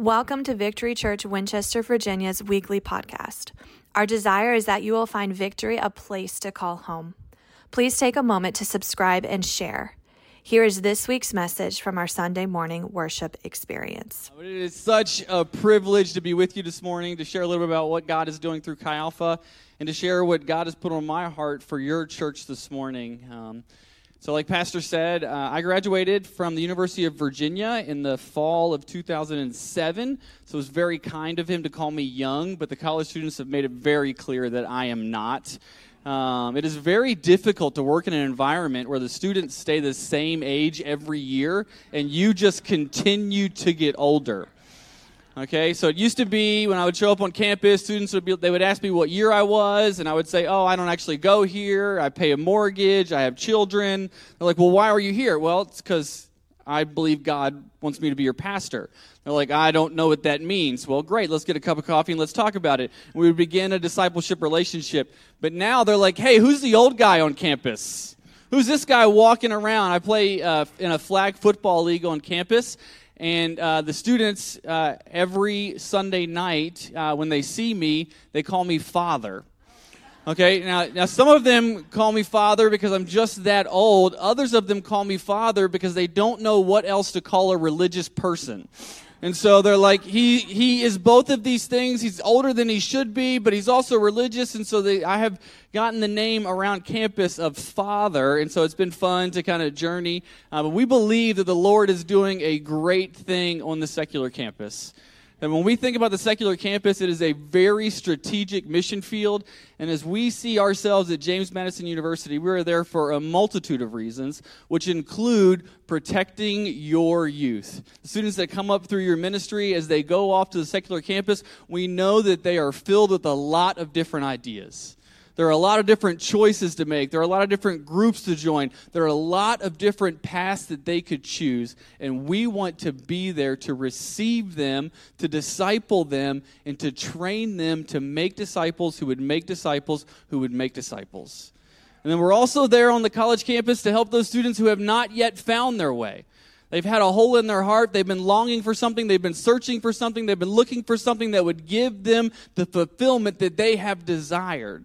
Welcome to Victory Church Winchester, Virginia's weekly podcast. Our desire is that you will find Victory a place to call home. Please take a moment to subscribe and share. Here is this week's message from our Sunday morning worship experience. It is such a privilege to be with you this morning to share a little bit about what God is doing through Chi Alpha and to share what God has put on my heart for your church this morning. Um, so, like Pastor said, uh, I graduated from the University of Virginia in the fall of 2007. So, it was very kind of him to call me young, but the college students have made it very clear that I am not. Um, it is very difficult to work in an environment where the students stay the same age every year and you just continue to get older. Okay, so it used to be when I would show up on campus, students would be, they would ask me what year I was, and I would say, "Oh, I don't actually go here. I pay a mortgage. I have children." They're like, "Well, why are you here?" Well, it's because I believe God wants me to be your pastor. They're like, I don't know what that means. Well, great, let's get a cup of coffee and let's talk about it. And we would begin a discipleship relationship. But now they're like, hey, who's the old guy on campus? Who's this guy walking around? I play uh, in a flag football league on campus, and uh, the students, uh, every Sunday night, uh, when they see me, they call me Father. Okay, now, now some of them call me Father because I'm just that old. Others of them call me Father because they don't know what else to call a religious person. And so they're like, he, he is both of these things. He's older than he should be, but he's also religious. And so they, I have gotten the name around campus of Father. And so it's been fun to kind of journey. Uh, but we believe that the Lord is doing a great thing on the secular campus. And when we think about the secular campus, it is a very strategic mission field. And as we see ourselves at James Madison University, we are there for a multitude of reasons, which include protecting your youth. The students that come up through your ministry as they go off to the secular campus, we know that they are filled with a lot of different ideas. There are a lot of different choices to make. There are a lot of different groups to join. There are a lot of different paths that they could choose. And we want to be there to receive them, to disciple them, and to train them to make disciples who would make disciples who would make disciples. And then we're also there on the college campus to help those students who have not yet found their way. They've had a hole in their heart. They've been longing for something. They've been searching for something. They've been looking for something that would give them the fulfillment that they have desired.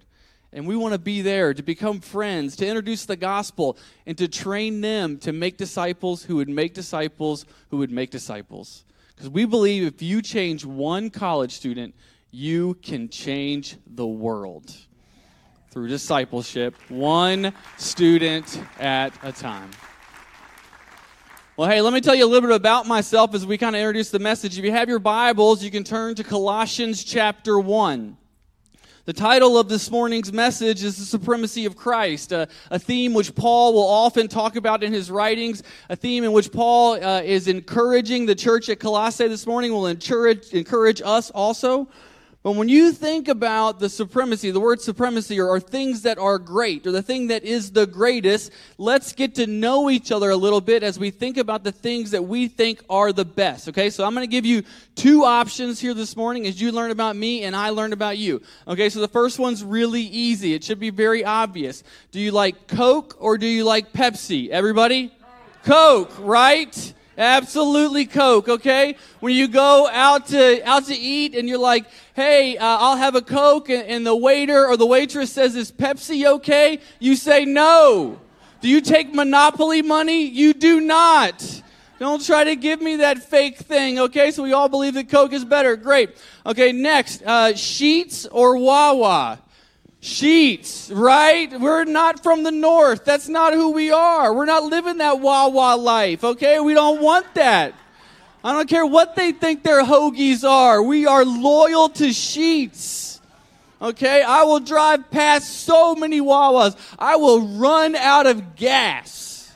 And we want to be there to become friends, to introduce the gospel, and to train them to make disciples who would make disciples who would make disciples. Because we believe if you change one college student, you can change the world through discipleship, one student at a time. Well, hey, let me tell you a little bit about myself as we kind of introduce the message. If you have your Bibles, you can turn to Colossians chapter 1. The title of this morning's message is The Supremacy of Christ, a, a, theme which Paul will often talk about in his writings, a theme in which Paul uh, is encouraging the church at Colossae this morning, will encourage, encourage us also. But when you think about the supremacy, the word supremacy, or, or, things that are great, or the thing that is the greatest, let's get to know each other a little bit as we think about the things that we think are the best. Okay, so I'm going to give you two options here this morning as you learn about me and I learn about you. Okay, so the first one's really easy. It should be very obvious. Do you like Coke or do you like Pepsi? Everybody? Coke, right? Absolutely Coke, okay? When you go out to out to eat and you're like, "Hey, uh, I'll have a Coke," and, and the waiter or the waitress says, "Is Pepsi okay?" You say no. Do you take Monopoly money? You do not. Don't try to give me that fake thing, okay? So we all believe that Coke is better. Great. Okay, next, uh, Sheetz or Wawa? Sheetz, right? We're not from the north. That's not who we are. We're not living that Wawa life, okay? We don't want that. I don't care what they think their hoagies are. We are loyal to Sheetz. Okay? I will drive past so many Wawas. I will run out of gas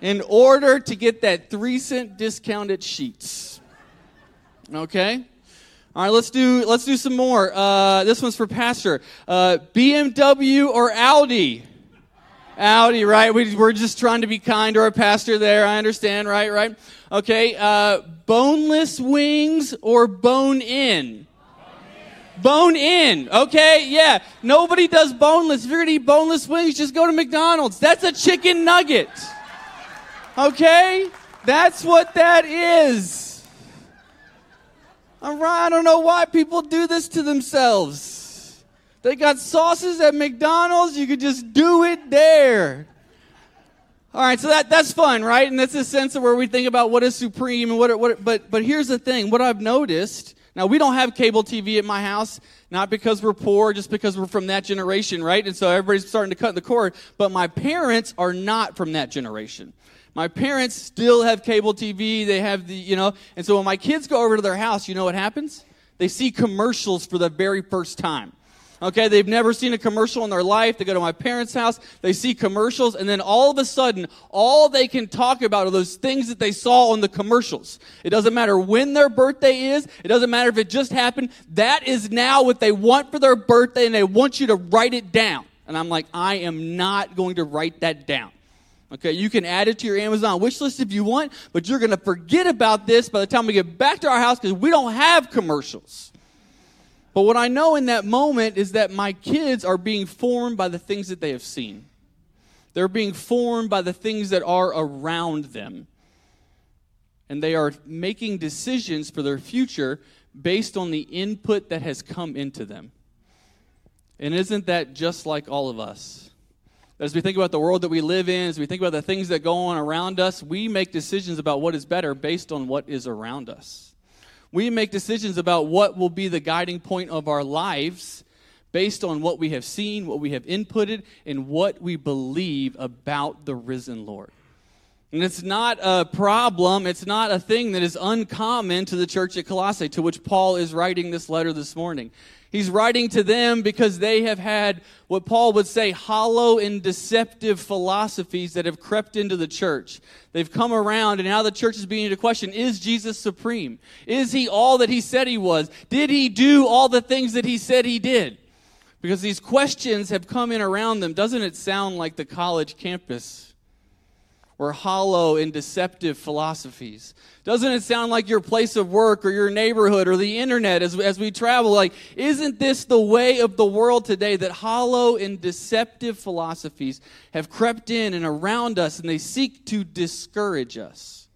in order to get that three cent discounted Sheetz. Okay? All right, let's do let's do some more. Uh, this one's for Pastor. Uh, BMW or Audi? Audi, right? We, we're just trying to be kind to our pastor there. I understand, right? Right? Okay. Uh, boneless wings or bone in? Bone in. Okay, yeah. Nobody does boneless. If you're gonna eat boneless wings, just go to McDonald's. That's a chicken nugget. Okay? That's what that is. I don't know why people do this to themselves. They got sauces at McDonald's, you could just do it there. All right, so that, that's fun, right? And that's a sense of where we think about what is supreme and what, what but, but here's the thing. What I've noticed, now we don't have cable TV at my house, not because we're poor, just because we're from that generation, right? And so everybody's starting to cut the cord. But my parents are not from that generation. My parents still have cable TV. They have the, you know, and so when my kids go over to their house, you know what happens? They see commercials for the very first time. Okay, they've never seen a commercial in their life. They go to my parents' house, they see commercials, and then all of a sudden, all they can talk about are those things that they saw on the commercials. It doesn't matter when their birthday is, it doesn't matter if it just happened. That is now what they want for their birthday, and they want you to write it down. And I'm like, I am not going to write that down. Okay, you can add it to your Amazon wish list if you want, but you're going to forget about this by the time we get back to our house because we don't have commercials. But what I know in that moment is that my kids are being formed by the things that they have seen. They're being formed by the things that are around them. And they are making decisions for their future based on the input that has come into them. And isn't that just like all of us? As we think about the world that we live in, as we think about the things that go on around us, we make decisions about what is better based on what is around us. We make decisions about what will be the guiding point of our lives based on what we have seen, what we have inputted, and what we believe about the risen Lord. And it's not a problem, it's not a thing that is uncommon to the church at Colossae, to which Paul is writing this letter this morning. He's writing to them because they have had what Paul would say hollow and deceptive philosophies that have crept into the church. They've come around, and now the church is beginning to question is Jesus supreme? Is he all that he said he was? Did he do all the things that he said he did? Because these questions have come in around them. Doesn't it sound like the college campus? Or hollow and deceptive philosophies? Doesn't it sound like your place of work or your neighborhood or the internet as, as we travel? Like, isn't this the way of the world today that hollow and deceptive philosophies have crept in and around us and they seek to discourage us?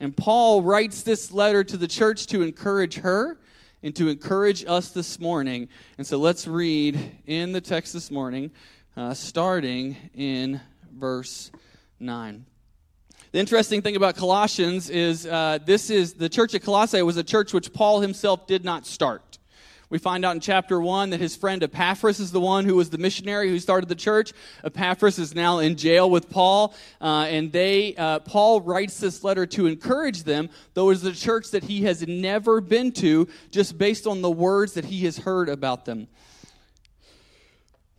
And Paul writes this letter to the church to encourage her and to encourage us this morning. And so let's read in the text this morning, uh, starting in verse 9. The interesting thing about Colossians is uh, this is the church at Colossae was a church which Paul himself did not start. We find out in chapter 1 that his friend Epaphras is the one who was the missionary who started the church. Epaphras is now in jail with Paul, uh, and they uh, Paul writes this letter to encourage them, though it's a church that he has never been to, just based on the words that he has heard about them.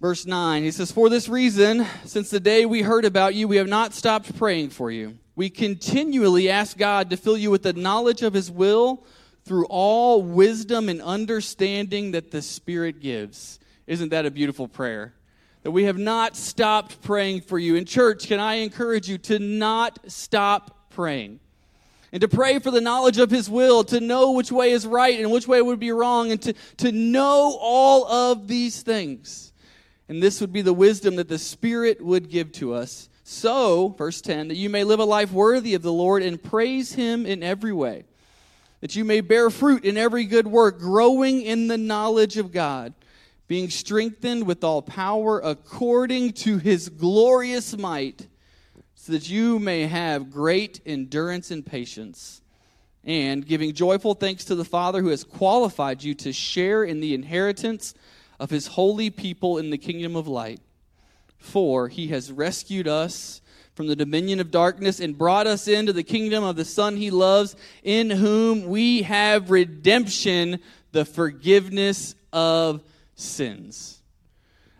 Verse 9, he says, For this reason, since the day we heard about you, we have not stopped praying for you. We continually ask God to fill you with the knowledge of his will through all wisdom and understanding that the Spirit gives. Isn't that a beautiful prayer? That we have not stopped praying for you. In church, can I encourage you to not stop praying? and to pray for the knowledge of his will, to know which way is right and which way would be wrong, and to, to know all of these things. And this would be the wisdom that the Spirit would give to us. So, verse 10, that you may live a life worthy of the Lord and praise Him in every way, that you may bear fruit in every good work, growing in the knowledge of God, being strengthened with all power according to His glorious might, so that you may have great endurance and patience, and giving joyful thanks to the Father who has qualified you to share in the inheritance of his holy people in the kingdom of light. For he has rescued us from the dominion of darkness and brought us into the kingdom of the Son he loves, in whom we have redemption, the forgiveness of sins.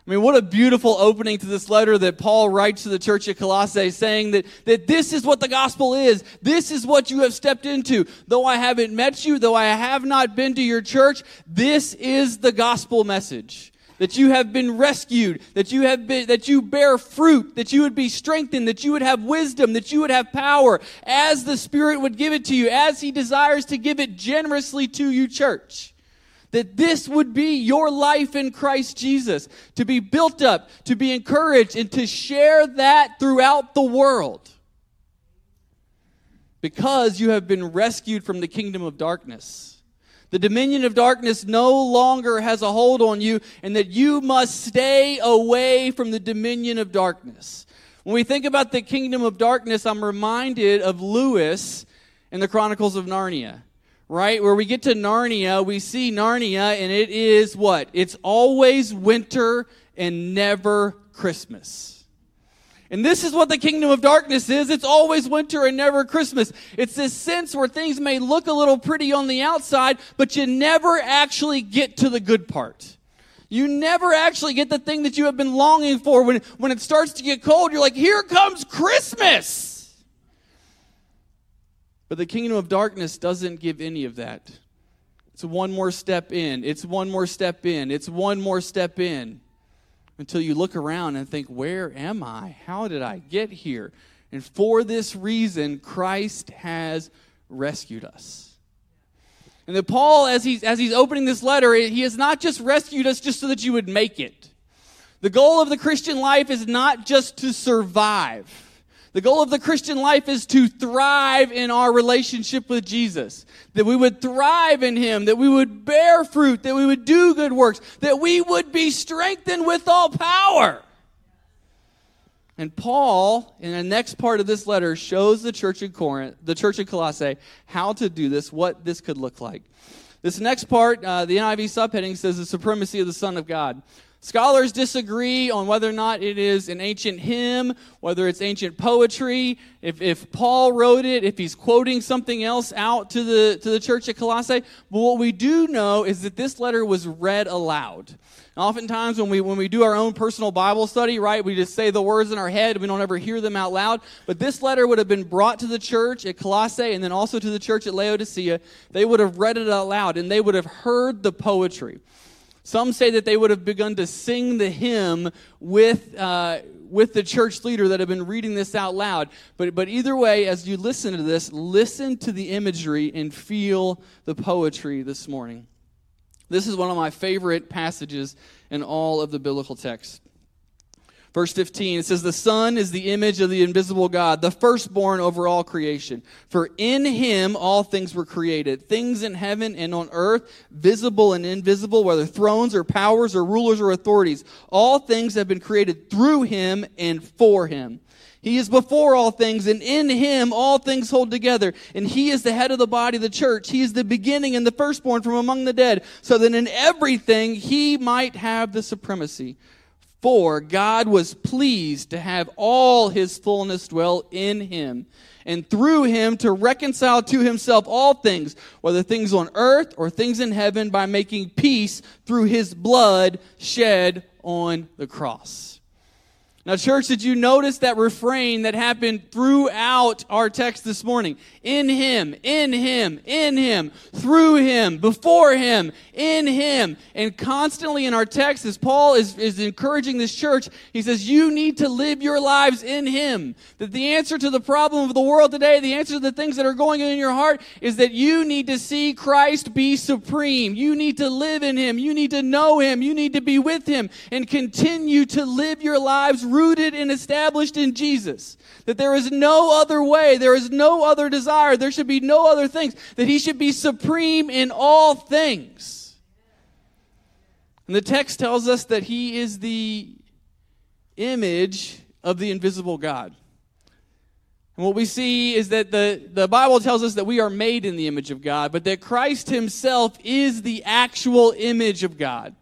I mean, what a beautiful opening to this letter that Paul writes to the church at Colossae, saying that, that this is what the gospel is. This is what you have stepped into. Though I haven't met you, though I have not been to your church, this is the gospel message. That you have been rescued, that you have been, that you bear fruit, that you would be strengthened, that you would have wisdom, that you would have power, as the Spirit would give it to you, as He desires to give it generously to you, church that this would be your life in Christ Jesus, to be built up, to be encouraged, and to share that throughout the world. Because you have been rescued from the kingdom of darkness. The dominion of darkness no longer has a hold on you, and that you must stay away from the dominion of darkness. When we think about the kingdom of darkness, I'm reminded of Lewis in the Chronicles of Narnia, right? Where we get to Narnia, we see Narnia, and it is what? It's always winter and never Christmas. And this is what the kingdom of darkness is. It's always winter and never Christmas. It's this sense where things may look a little pretty on the outside, but you never actually get to the good part. You never actually get the thing that you have been longing for. When, when it starts to get cold, you're like, here comes Christmas. But the kingdom of darkness doesn't give any of that. It's one more step in. It's one more step in. It's one more step in until you look around and think, where am I? How did I get here? And for this reason, Christ has rescued us. And that Paul, as he's, as he's opening this letter, he has not just rescued us just so that you would make it. The goal of the Christian life is not just to survive. The goal of the Christian life is to thrive in our relationship with Jesus. That we would thrive in Him, that we would bear fruit, that we would do good works, that we would be strengthened with all power. And Paul, in the next part of this letter, shows the church in Corinth, the church in Colossae, how to do this, what this could look like. This next part, uh, the NIV subheading says the supremacy of the Son of God. Scholars disagree on whether or not it is an ancient hymn, whether it's ancient poetry, if, if Paul wrote it, if he's quoting something else out to the, to the church at Colossae. But what we do know is that this letter was read aloud. oftentimes, when we, when we do our own personal Bible study, right, we just say the words in our head, we don't ever hear them out loud. But this letter would have been brought to the church at Colossae and then also to the church at Laodicea. They would have read it aloud and they would have heard the poetry. Some say that they would have begun to sing the hymn with, uh, with the church leader that had been reading this out loud. But, but either way, as you listen to this, listen to the imagery and feel the poetry this morning. This is one of my favorite passages in all of the biblical text. Verse 15, it says, The Son is the image of the invisible God, the firstborn over all creation. For in him all things were created, things in heaven and on earth, visible and invisible, whether thrones or powers or rulers or authorities. All things have been created through him and for him. He is before all things, and in him all things hold together. And he is the head of the body, the church. He is the beginning and the firstborn from among the dead, so that in everything he might have the supremacy. For God was pleased to have all his fullness dwell in him, and through him to reconcile to himself all things, whether things on earth or things in heaven, by making peace through his blood shed on the cross. Now, church, did you notice that refrain that happened throughout our text this morning? In Him, in Him, in Him, through Him, before Him, in Him. And constantly in our text, as Paul is, is encouraging this church, he says, You need to live your lives in Him. That the answer to the problem of the world today, the answer to the things that are going on in your heart, is that you need to see Christ be supreme. You need to live in Him. You need to know Him. You need to be with Him and continue to live your lives rooted and established in Jesus. That there is no other way, there is no other desire, there should be no other things, that He should be supreme in all things. And the text tells us that He is the image of the invisible God. And what we see is that the, the Bible tells us that we are made in the image of God, but that Christ Himself is the actual image of God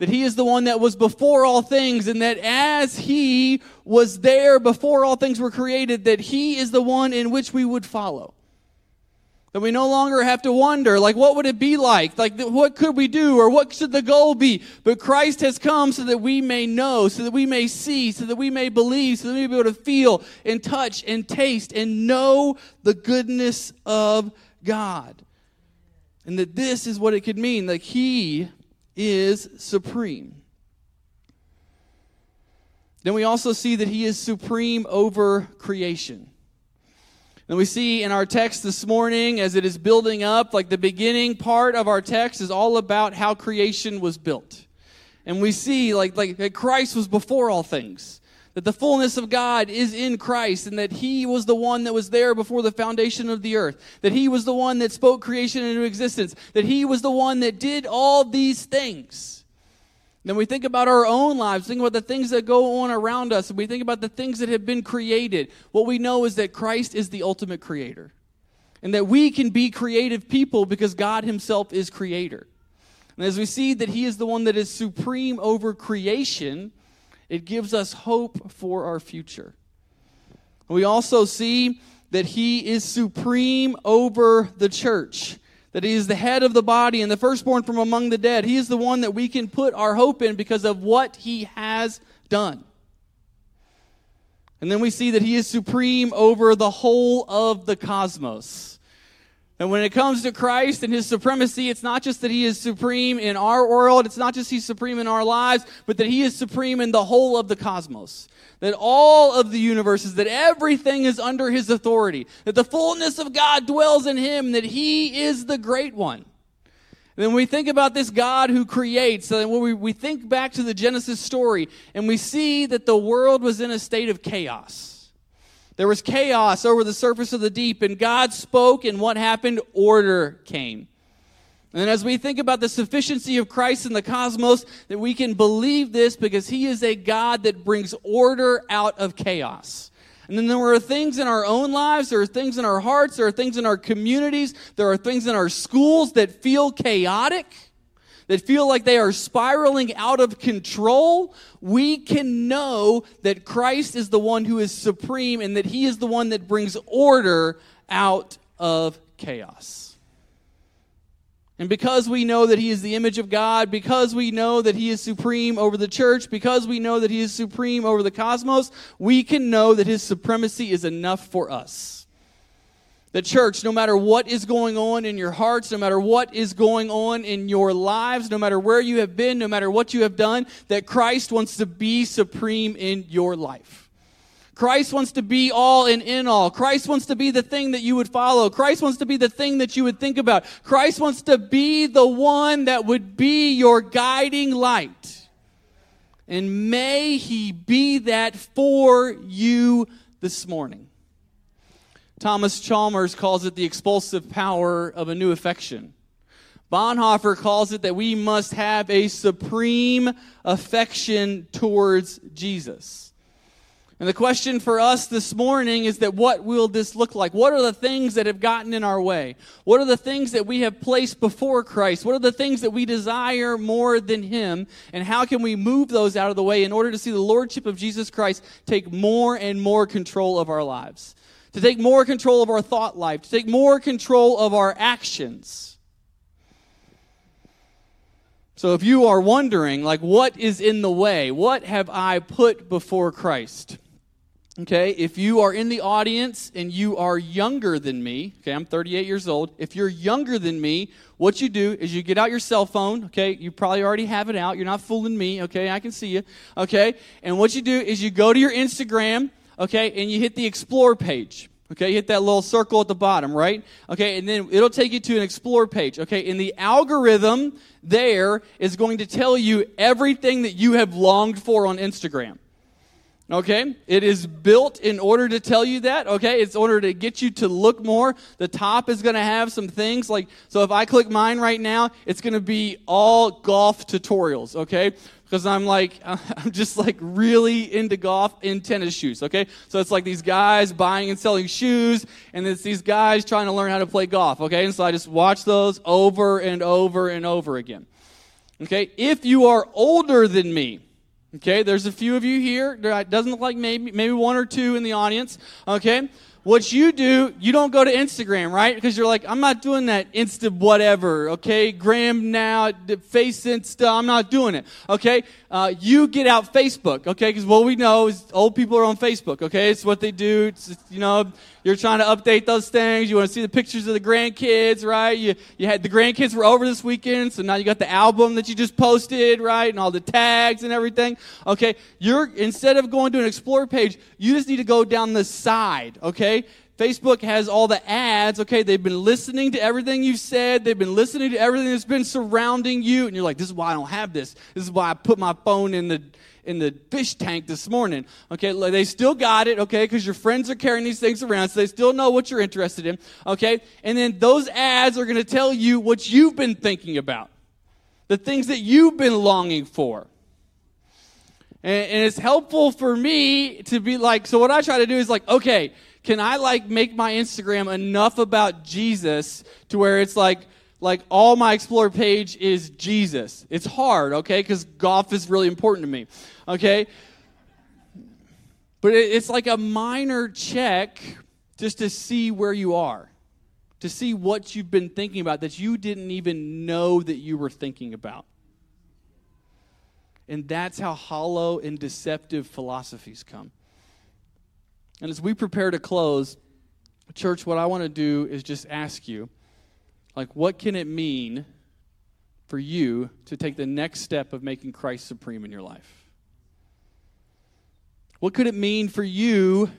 that he is the one that was before all things and that as he was there before all things were created that he is the one in which we would follow. That we no longer have to wonder like what would it be like? Like what could we do? Or what should the goal be? But christ has come so that we may know so that we may see so that we may believe so that we may be able to feel and touch and taste and know the goodness of god. And that this is what it could mean. Like he is supreme. Then we also see that he is supreme over creation. And we see in our text this morning, as it is building up, like the beginning part of our text is all about how creation was built. And we see like, like Christ was before all things. That the fullness of God is in Christ and that He was the one that was there before the foundation of the earth, that He was the one that spoke creation into existence, that He was the one that did all these things. Then we think about our own lives, think about the things that go on around us, and we think about the things that have been created. What we know is that Christ is the ultimate creator, and that we can be creative people because God Himself is creator. And as we see that He is the one that is supreme over creation, it gives us hope for our future. We also see that He is supreme over the church, that He is the head of the body and the firstborn from among the dead. He is the one that we can put our hope in because of what He has done. And then we see that He is supreme over the whole of the cosmos. And when it comes to Christ and his supremacy, it's not just that he is supreme in our world, it's not just he's supreme in our lives, but that he is supreme in the whole of the cosmos. That all of the universes, that everything is under his authority, that the fullness of God dwells in him, that he is the great one. And then we think about this God who creates, and when we, we think back to the Genesis story, and we see that the world was in a state of chaos. There was chaos over the surface of the deep, and God spoke, and what happened? Order came. And as we think about the sufficiency of Christ in the cosmos, that we can believe this because He is a God that brings order out of chaos. And then there are things in our own lives, there are things in our hearts, there are things in our communities, there are things in our schools that feel chaotic that feel like they are spiraling out of control, we can know that Christ is the one who is supreme and that he is the one that brings order out of chaos. And because we know that he is the image of God, because we know that he is supreme over the church, because we know that he is supreme over the cosmos, we can know that his supremacy is enough for us. The church, no matter what is going on in your hearts, no matter what is going on in your lives, no matter where you have been, no matter what you have done, that Christ wants to be supreme in your life. Christ wants to be all and in all. Christ wants to be the thing that you would follow. Christ wants to be the thing that you would think about. Christ wants to be the one that would be your guiding light. And may he be that for you this morning. Thomas Chalmers calls it the expulsive power of a new affection. Bonhoeffer calls it that we must have a supreme affection towards Jesus. And the question for us this morning is that what will this look like? What are the things that have gotten in our way? What are the things that we have placed before Christ? What are the things that we desire more than Him? And how can we move those out of the way in order to see the Lordship of Jesus Christ take more and more control of our lives? To take more control of our thought life, to take more control of our actions. So if you are wondering, like, what is in the way? What have I put before Christ? Okay, if you are in the audience and you are younger than me, okay, I'm 38 years old. If you're younger than me, what you do is you get out your cell phone, okay, you probably already have it out. You're not fooling me, okay, I can see you, okay, and what you do is you go to your Instagram okay, and you hit the explore page. Okay, hit that little circle at the bottom, right? Okay, and then it'll take you to an explore page. Okay, and the algorithm there is going to tell you everything that you have longed for on Instagram. Okay, it is built in order to tell you that. Okay, it's in order to get you to look more. The top is going to have some things like, so if I click mine right now, it's going to be all golf tutorials. Okay, because I'm like, I'm just like really into golf in tennis shoes, okay? So it's like these guys buying and selling shoes, and it's these guys trying to learn how to play golf, okay? And so I just watch those over and over and over again. Okay? If you are older than me, okay, there's a few of you here, it doesn't look like maybe, maybe one or two in the audience, okay? What you do, you don't go to Instagram, right? Because you're like, I'm not doing that Insta whatever, okay? Gram now, face Insta, I'm not doing it, okay? Uh, you get out Facebook, okay? Because what we know is old people are on Facebook, okay? It's what they do. It's, you know, you're trying to update those things. You want to see the pictures of the grandkids, right? You, you had the grandkids were over this weekend, so now you got the album that you just posted, right? And all the tags and everything. Okay, you're instead of going to an explore page, you just need to go down the side, okay? Facebook has all the ads. Okay, they've been listening to everything you've said. They've been listening to everything that's been surrounding you, and you're like, "This is why I don't have this. This is why I put my phone in the in the fish tank this morning." Okay, they still got it. Okay, because your friends are carrying these things around, so they still know what you're interested in. Okay, and then those ads are going to tell you what you've been thinking about, the things that you've been longing for. And, and it's helpful for me to be like, so what I try to do is like, okay can I like make my Instagram enough about Jesus to where it's like like all my explore page is Jesus. It's hard, okay? Cuz golf is really important to me. Okay? But it's like a minor check just to see where you are. To see what you've been thinking about that you didn't even know that you were thinking about. And that's how hollow and deceptive philosophies come. And as we prepare to close, church, what I want to do is just ask you, like, what can it mean for you to take the next step of making Christ supreme in your life? What could it mean for you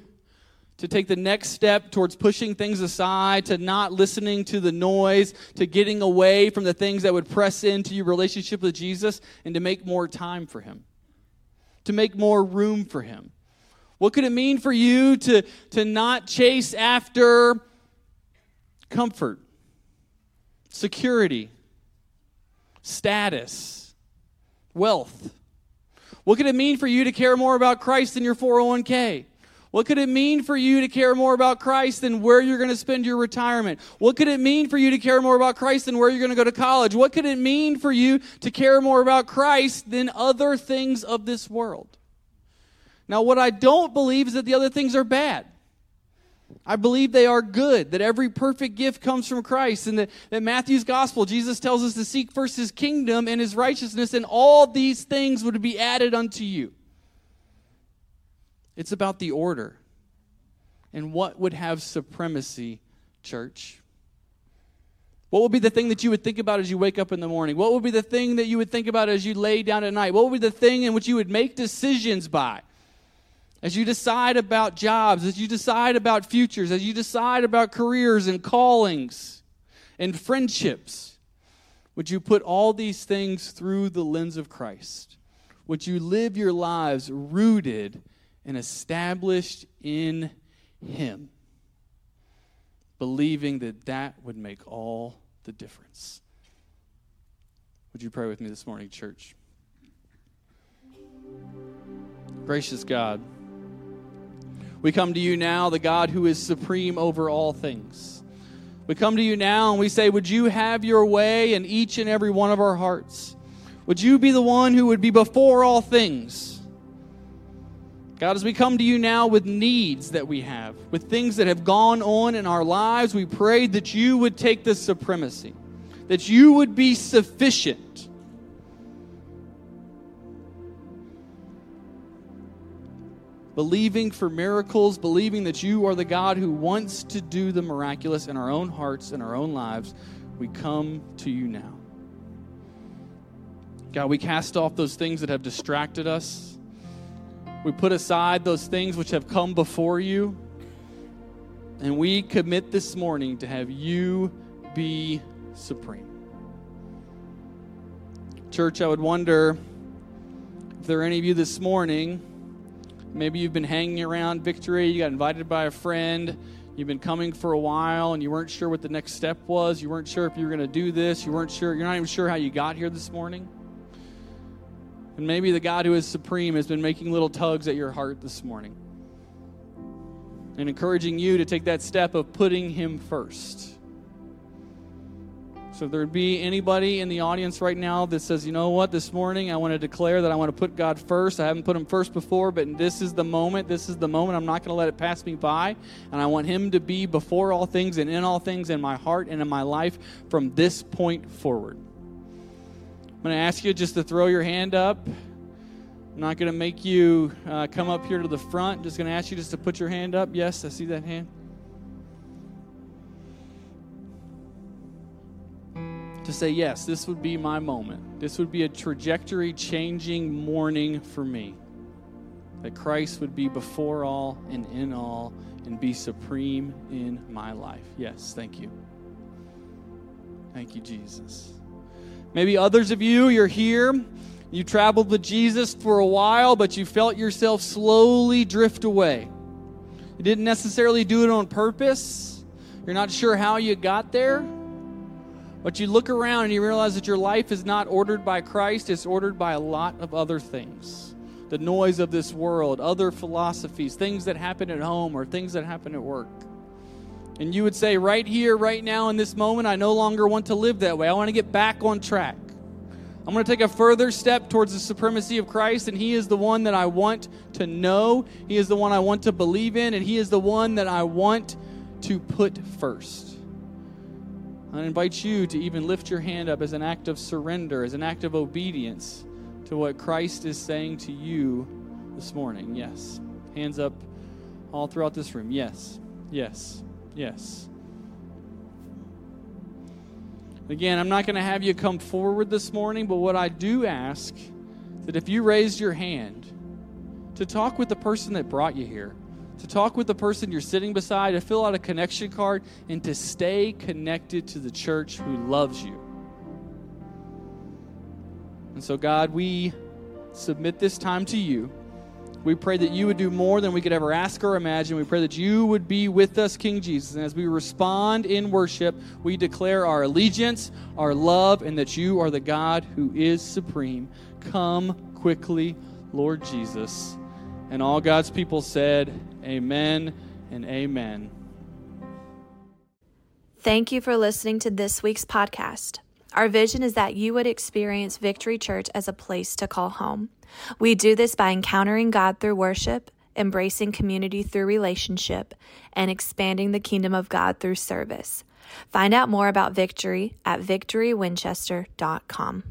to take the next step towards pushing things aside, to not listening to the noise, to getting away from the things that would press into your relationship with Jesus, and to make more time for Him, to make more room for Him? What could it mean for you to, to not chase after comfort, security, status, wealth? What could it mean for you to care more about Christ than your 401k? What could it mean for you to care more about Christ than where you're going to spend your retirement? What could it mean for you to care more about Christ than where you're going to go to college? What could it mean for you to care more about Christ than other things of this world? Now, what I don't believe is that the other things are bad. I believe they are good, that every perfect gift comes from Christ, and that, that Matthew's gospel, Jesus tells us to seek first his kingdom and his righteousness, and all these things would be added unto you. It's about the order and what would have supremacy, church. What would be the thing that you would think about as you wake up in the morning? What would be the thing that you would think about as you lay down at night? What would be the thing in which you would make decisions by? As you decide about jobs, as you decide about futures, as you decide about careers and callings and friendships, would you put all these things through the lens of Christ? Would you live your lives rooted and established in Him, believing that that would make all the difference? Would you pray with me this morning, church? Gracious God, we come to you now, the God who is supreme over all things. We come to you now and we say, Would you have your way in each and every one of our hearts? Would you be the one who would be before all things? God, as we come to you now with needs that we have, with things that have gone on in our lives, we pray that you would take the supremacy, that you would be sufficient believing for miracles, believing that you are the God who wants to do the miraculous in our own hearts and our own lives, we come to you now. God, we cast off those things that have distracted us. We put aside those things which have come before you. And we commit this morning to have you be supreme. Church, I would wonder if there are any of you this morning Maybe you've been hanging around Victory, you got invited by a friend, you've been coming for a while, and you weren't sure what the next step was. You weren't sure if you were going to do this. You weren't sure, you're not even sure how you got here this morning. And maybe the God who is supreme has been making little tugs at your heart this morning and encouraging you to take that step of putting Him first. So if there would be anybody in the audience right now that says, you know what, this morning I want to declare that I want to put God first. I haven't put him first before, but this is the moment. This is the moment. I'm not going to let it pass me by. And I want him to be before all things and in all things in my heart and in my life from this point forward. I'm going to ask you just to throw your hand up. I'm not going to make you uh, come up here to the front. I'm just going to ask you just to put your hand up. Yes, I see that hand. To say, yes, this would be my moment. This would be a trajectory changing morning for me. that Christ would be before all and in all and be supreme in my life. Yes, thank you. Thank you, Jesus. Maybe others of you, you're here. You traveled with Jesus for a while, but you felt yourself slowly drift away. You didn't necessarily do it on purpose. You're not sure how you got there. But you look around and you realize that your life is not ordered by Christ, it's ordered by a lot of other things. The noise of this world, other philosophies, things that happen at home or things that happen at work. And you would say, right here, right now, in this moment, I no longer want to live that way. I want to get back on track. I'm going to take a further step towards the supremacy of Christ, and He is the one that I want to know. He is the one I want to believe in, and He is the one that I want to put first. I invite you to even lift your hand up as an act of surrender, as an act of obedience to what Christ is saying to you this morning. Yes. Hands up all throughout this room. Yes. Yes. Yes. Again, I'm not going to have you come forward this morning, but what I do ask that if you raised your hand to talk with the person that brought you here, to talk with the person you're sitting beside, to fill out a connection card, and to stay connected to the church who loves you. And so, God, we submit this time to you. We pray that you would do more than we could ever ask or imagine. We pray that you would be with us, King Jesus. And as we respond in worship, we declare our allegiance, our love, and that you are the God who is supreme. Come quickly, Lord Jesus. And all God's people said, Amen and amen. Thank you for listening to this week's podcast. Our vision is that you would experience Victory Church as a place to call home. We do this by encountering God through worship, embracing community through relationship, and expanding the kingdom of God through service. Find out more about Victory at victorywinchester.com.